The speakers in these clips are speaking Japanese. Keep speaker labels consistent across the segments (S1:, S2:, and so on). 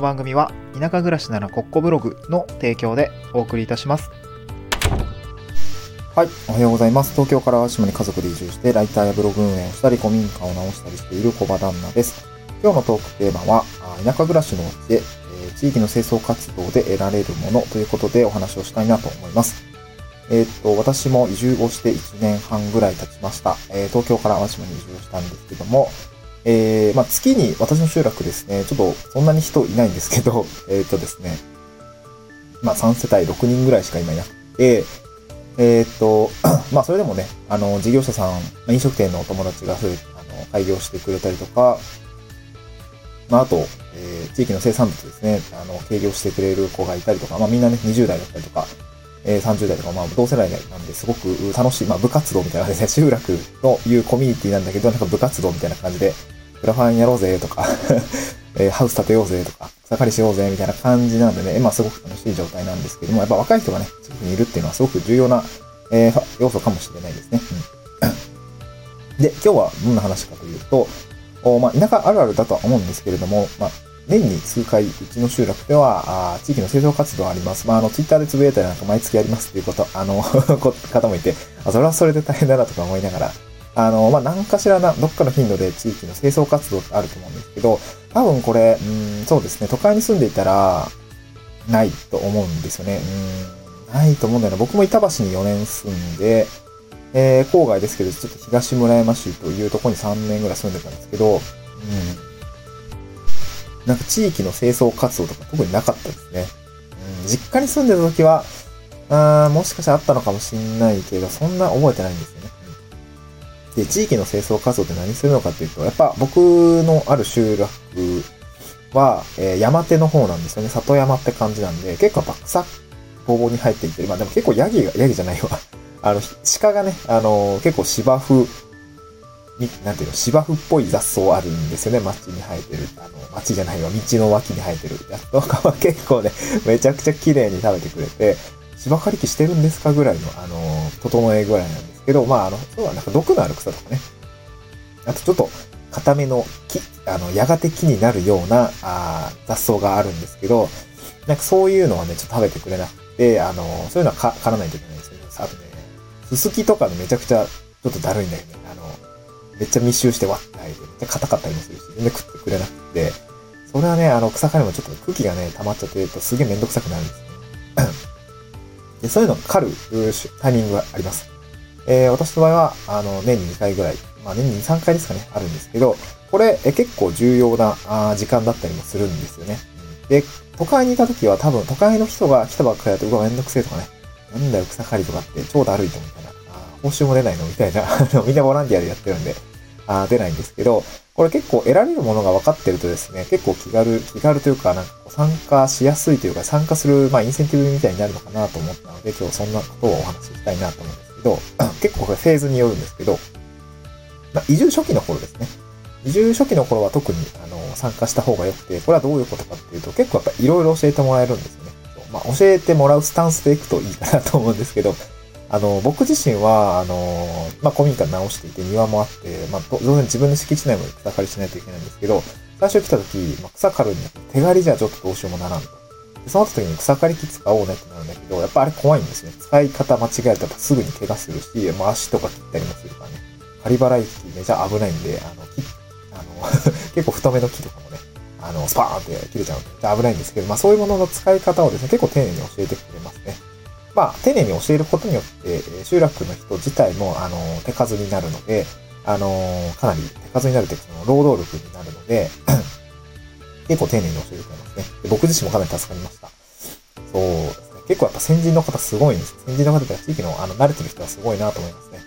S1: の番組は田舎暮らしならコッコブログの提供でお送りいたします。はい、おはようございます。東京から淡島に家族で移住して、ライターやブログ運営をしたり、古民家を直したりしている小場旦那です。今日のトークテーマは、あ田舎暮らしのうちで、え地域の清掃活動で得られるものということでお話をしたいなと思います。えーっと、私も移住をして1年半ぐらい経ちました。えー東京から淡島に移住したんですけども、えー、まあ、月に私の集落ですね、ちょっとそんなに人いないんですけど、えーっとですね、まあ、3世帯6人ぐらいしか今いなくて、えーっと、まあ、それでもね、あの、事業者さん、飲食店のお友達が増え、あの、開業してくれたりとか、まあ、あと、えー地域の生産物ですね、あの、営業してくれる子がいたりとか、まあ、みんなね、20代だったりとか、えー30代とか、まあ、同世代なんですごく楽しい、まあ、部活動みたいなですね、集落のいうコミュニティなんだけど、なんか部活動みたいな感じで、クラファンやろうぜとか、えーハウス建てようぜとか、草刈りしようぜみたいな感じなんでね、まあ、すごく楽しい状態なんですけども、やっぱ若い人がね、近くにいるっていうのはすごく重要な、えー要素かもしれないですね。うん、で、今日はどんな話かというと、おまあ、田舎あるあるだとは思うんですけれども、まあ、年に数回、うちの集落では、あ地域の清掃活動あります。まあ、あの、ツイッターでつぶやいたりなんか毎月やりますっていうこと、あの、方もいて、あ、それはそれで大変だなとか思いながら、あの、まあ、何かしらな、どっかの頻度で地域の清掃活動ってあると思うんですけど、多分これ、うん、そうですね、都会に住んでいたら、ないと思うんですよね。うん、ないと思うんだよな。僕も板橋に4年住んで、えー、郊外ですけど、ちょっと東村山市というところに3年ぐらい住んでたんですけど、うん。なんか地域の清掃活動とか特になかったですね。うん、実家に住んでた時は、あもしかしたらあったのかもしんないけど、そんな覚えてないんですよね。で、地域の清掃活動って何するのかっていうと、やっぱ僕のある集落は、えー山手の方なんですよね。里山って感じなんで、結構やっぱ草ぼうぼうに入っていて、まあでも結構ヤギが、ヤギじゃないわ。あの、鹿がね、あの結構芝生、なんていうの、芝生っぽい雑草あるんですよね。街に生えてる。あの、街じゃないわ。道の脇に生えてるやつとかは結構ね、めちゃくちゃ綺麗に食べてくれて、芝刈り機してるんですかぐらいの、あの、整えぐらいなんですけど、まあ、あの、そうはなんか毒のある草とかね。あとちょっと、固めの木、あの、やがて木になるような、あ雑草があるんですけど、なんかそういうのはね、ちょっと食べてくれなくて、あの、そういうのは刈らないといけないんですよね。あとね、すすきとかね、めちゃくちゃ、ちょっとだるいんだよね。めっちゃ密集して割って入って、めっちゃ硬かったりもするし、全然食ってくれなくて、それはね、あの、草刈りもちょっと空気がね、溜まっちゃってるとすげえめんどくさくなるんですね。でそういうのを刈るタイミングがあります。えー私の場合は、あの、年に2回ぐらい、まあ年に2、3回ですかね、あるんですけど、これ、え結構重要なあ時間だったりもするんですよね。で、都会にいた時は多分都会の人が来たばっかりだと、うわ、めんどくせえとかね、なんだよ、草刈りとかって超だるいとみたいな、あー報酬も出ないの？みたいな、みんなボランティアでやってるんで、あ出ないんですけど、これ結構得られるものが分かってるとですね、結構気軽、気軽というか、なんか参加しやすいというか、参加する、まあ、インセンティブみたいになるのかなと思ったので、今日そんなことをお話ししたいなと思うんですけど、結構これフェーズによるんですけど、まあ、移住初期の頃ですね。移住初期の頃は特に、あの、参加した方が良くて、これはどういうことかっていうと、結構やっぱいろいろ教えてもらえるんですよね。まあ、教えてもらうスタンスでいくといいかなと思うんですけど、あの、僕自身は、あの、まあ、古民家直していて庭もあって、まあ、当然自分の敷地内も草刈りしないといけないんですけど、最初来た時、まあ、草刈るに手刈りじゃちょっとどうしようもならんと。その後時に草刈り機使おうねってなるんだけど、やっぱあれ怖いんですね。使い方間違えるとやっぱすぐに怪我するし、まあ、足とか切ったりもするからね。刈り払い機めちゃ危ないんで、あの、あの 結構太めの木とかもね、あの、スパーンって切れちゃうんで、危ないんですけど、まあそういうものの使い方をですね、結構丁寧に教えてくれますね。まあ、丁寧に教えることによって、え集落の人自体も、あの、手数になるので、あの、かなり手数になるというか、その労働力になるので、結構丁寧に教えてくれますね。で僕自身もかなり助かりました。そうですね。結構やっぱ先人の方すごいんです。先人の方とか地域の、あの、慣れてる人はすごいなと思いますね。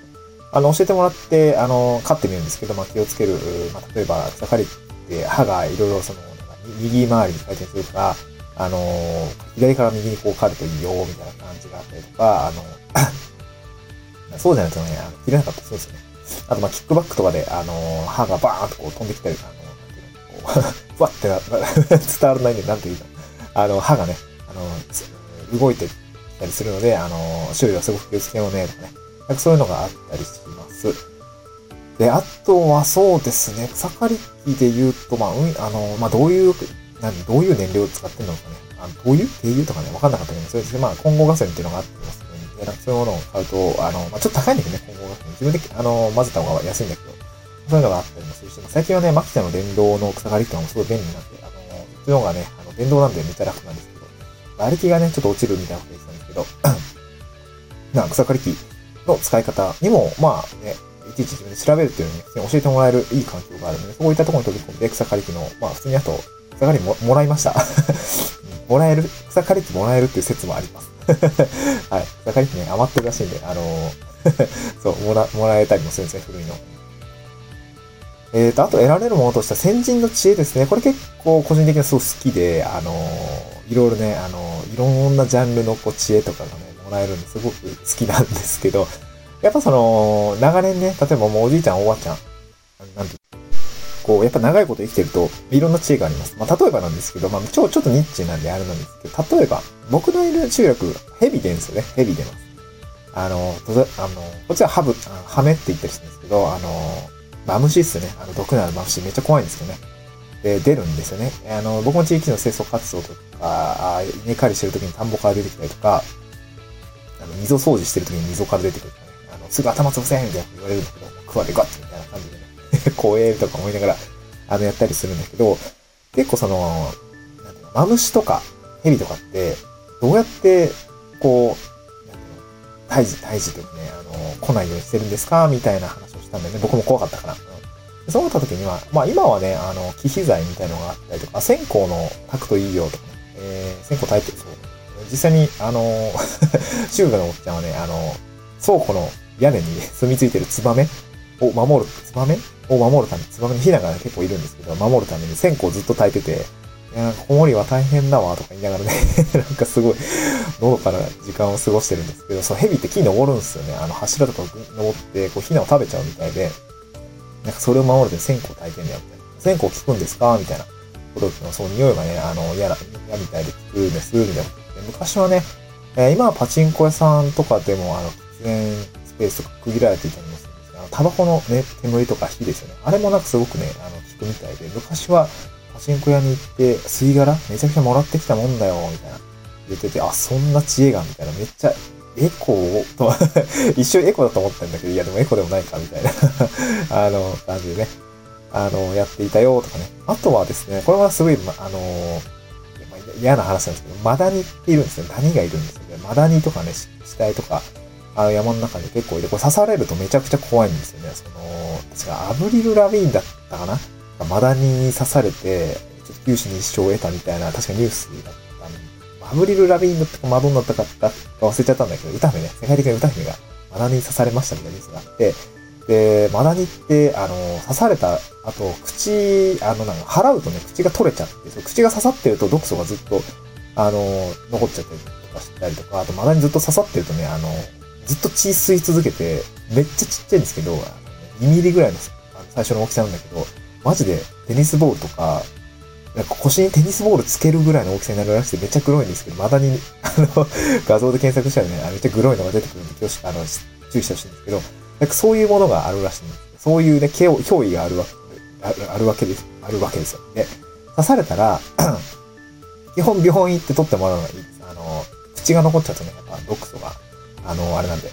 S1: あの、教えてもらって、あの、飼ってみるんですけど、まあ、気をつける、まあ、例えば、草刈りって歯がいろいろその、右回りに回転するから、あの、左から右にこう刈るといいよ、みたいな感じがあったりとか、あの、そうじゃないとね、あの切れなかったりするんですよね。あと、まあ、キックバックとかで、あの、歯がバーンとこう飛んできたり、あの、なんていうの、こう、ふわってな、伝わらないんで、なんていうの、あの、歯がね、あの、動いてたりするので、あの、周囲はすごく気をつけようね、とかね。なんかそういうのがあったりします。で、あとはそうですね、草刈り機で言うと、まあ、うん、あの、まあ、どういう、何、どういう燃料を使ってるのかね。あの、灯油？低油とかね、わかんなかったけど、それで、まあ、混合ガソリンっていうのがあってますね。で、なんかそういうものを買うと、あの、まあ、ちょっと高いんだけどね、混合ガソリン。自分で、あの、混ぜた方が安いんだけど、そういうのがあったりもするし、最近はね、マキタの電動の草刈りっていうのもすごい便利なんで、あの、うちの方がね、あの、電動なんでめっちゃ楽なんですけど、馬力がね、ちょっと落ちるみたいなこと言ってたんですけど、な草刈り機の使い方にも、まあね、いちいち自分で調べるっていうのに、普通に教えてもらえるいい環境があるので、そういったところに飛び込んで草刈り機の、まあ普通にあと、草刈りももらいました。もらえる、草刈り機もらえるっていう説もあります。はい。草刈り機ね、余ってるらしいんで、あのー、そう、もら、もらえたりもするんですね、古いの。えっ、ー、と、あと得られるものとしては先人の知恵ですね。これ結構個人的にはすごい好きで、あのー、いろいろね、あのー、いろんなジャンルのこう知恵とかがね、もらえるんですごく好きなんですけど、やっぱその、長年ね、例えばもうおじいちゃん、おばあちゃん、なんてこう、やっぱ長いこと生きてると、いろんな知恵があります。まあ、例えばなんですけど、まあ、ちょ、ちょっとニッチなんであれなんですけど、例えば、僕のいる集落、ヘビ出るんですよね。ヘビ出ます。あの、とあの、こっちはハブ、ハメって言ったりするんですけど、あの、マムシっすね。あの、毒のあるマムシめっちゃ怖いんですよね。で、出るんですよね。あの、僕も地域の清掃活動とか、稲刈りしてる時に田んぼから出てきたりとか、あの、溝掃除してる時に溝から出てくるとかね。あの、すぐ頭潰せみたいな言われるんだけど、クワでガッツみたいな感じでね、怖えとか思いながら、あの、やったりするんだけど、結構その、なんていう、マムシとか、ヘビとかって、どうやって、こう、なんていうの、退治、退治とかね、あの、来ないようにしてるんですか？みたいな話をしたんだよね。僕も怖かったから。そう思った時には、まあ今はね、あの、忌避剤みたいのがあったりとか、線香の炊くといいよとかね、えー、線香炊いて、そう。実際に、あの、中華のおっちゃんはね、あの、倉庫の屋根に住み着いてるツバメを守る、ツバメを守るために、ツバメのヒナが結構いるんですけど、守るために線香ずっと炊いてて、いや、子守は大変だわ、とか言いながらね なんかすごい、のどかな時間を過ごしてるんですけど、その蛇って木登るんですよね。あの柱とか登って、こう、ヒナを食べちゃうみたいで、なんかそれを守るで線香炊いてんだよ、みたいな。線香効くんですかみたいなことってそう、匂いがね、あの、嫌だ、嫌みたいで効くんです、みたいな。昔はね、えー、今はパチンコ屋さんとかでも、あの、喫煙スペースとか区切られていたりもするんですけど、タバコのね、煙とか火ですよね。あれもなんかすごくね、あの、効くみたいで、昔は、パチンコ屋に行って、吸い殻めちゃくちゃもらってきたもんだよ、みたいな。言ってて、あ、そんな知恵が、みたいな。めっちゃ、エコーと 一瞬エコだと思ったんだけど、いやでもエコでもないか、みたいな あの、感じでね。あの、やっていたよ、とかね。あとはですね、これはすごい、ま、あの、嫌な話なんですけど、マダニっているんですよ。ダニがいるんですよね。マダニとかね、死体とか、あの山の中に結構いて、これ刺されるとめちゃくちゃ怖いんですよね。その、確かアブリル・ラビーンだったかな？マダニに刺されて、九死に一生を得たみたいな、確かニュースだったアブリル・ラビーンだったかマドンだったか忘れちゃったんだけど、歌姫ね、世界的な歌姫がマダニに刺されましたみたいなニュースがあって、で、マダニって、あの、刺された後、口、あの、なんか、払うとね、口が取れちゃって、そ口が刺さってると毒素がずっと、あの、残っちゃったりとかしたりとか、あとマダニずっと刺さってるとね、あの、ずっと血吸い続けて、めっちゃちっちゃいんですけど、2ミリぐらいの最初の大きさなんだけど、マジでテニスボールとか、なんか腰にテニスボールつけるぐらいの大きさになるらしくてめっちゃ黒いんですけど、まだに、あの、画像で検索したらね、めっちゃ黒いのが出てくるんで、気をあの、注意してほしいんですけど、なんかそういうものがあるらしいんです。そういうね、脅威があるわけ、あるわけです、あるわけですよ。で、刺されたら 基本病院行って取ってもらうのがいいです。あの、口が残っちゃうとね、やっぱ毒素が、あの、あれなんで。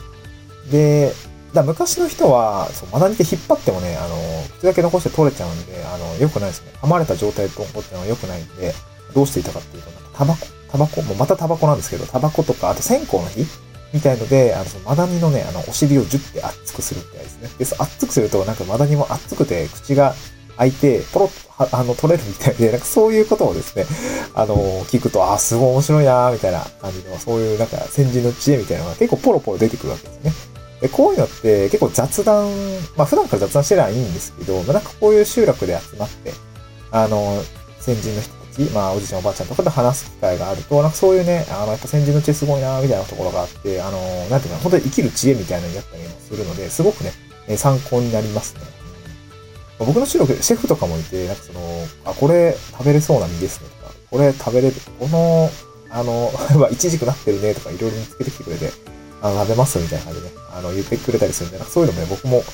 S1: で、だ昔の人は、そう、マダニって引っ張ってもね、あの、口だけ残して取れちゃうんで、あの、良くないですね。噛まれた状態で残ってのは良くないんで、どうしていたかっていうと、なんかタバコ、タバコ、もうまたタバコなんですけど、タバコとか、あと線香の火？みたいので、あの、そのマダニのね、あの、お尻をジュッて熱くするってやつですね。で、熱くすると、なんかマダニも熱くて、口が開いて、ポロッと、あの、取れるみたいで、なんかそういうことをですね、あの、聞くと、あ、すごい面白いなみたいな感じの、そういうなんか先人の知恵みたいなのが結構ポロポロ出てくるわけですね。で、こういうのって結構雑談、まあ普段から雑談してりゃいいんですけど、まあなんかこういう集落で集まって、あの、先人の人たち、まあおじいちゃんおばあちゃんとかで話す機会があると、なんかそういうね、あの、やっぱ先人の知恵すごいなみたいなところがあって、あの、なんていうか、本当に生きる知恵みたいなのになったりもするので、すごくね、参考になりますね。僕の集落、シェフとかもいて、なんかその、あ、これ食べれそうな実ですねとか、これ食べれる、この、あの、まあ、いちじくなってるねとかいろいろ見つけてきてくれて、あの、食べますみたいな感じでね、あの、言ってくれたりするんで、なんかそういうのもね、僕も、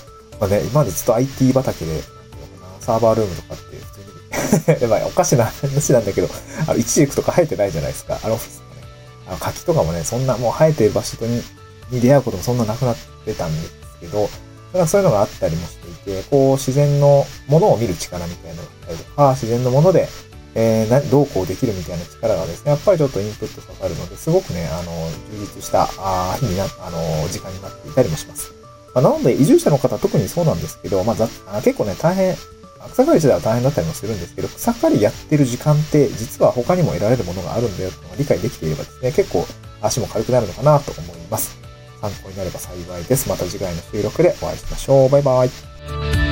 S1: まあね、今までずっと IT 畑で、サーバールームとかって普通に まあ、おかしな話なんだけど、あの、イチジクとか生えてないじゃないですか。あのオフィスとかね。あの、柿とかもね、そんなもう生えてる場所にに出会うこともそんななくなってたんですけど、だからそういうのがあったりもしていて、こう、自然のものを見る力みたいなのがあったりとか、自然のもので、えー、どうこうできるみたいな力がですね、やっぱりちょっとインプット刺さるので、すごくね、あの、充実したあ日にな、あの、時間になっていたりもします。まあ、なので、移住者の方特にそうなんですけど、まあ、結構ね、大変、草刈り自体は大変だったりもするんですけど、草刈りやってる時間って、実は他にも得られるものがあるんだよっていうのが理解できていればですね、結構足も軽くなるのかなと思います。参考になれば幸いです。また次回の収録でお会いしましょう。バイバイ。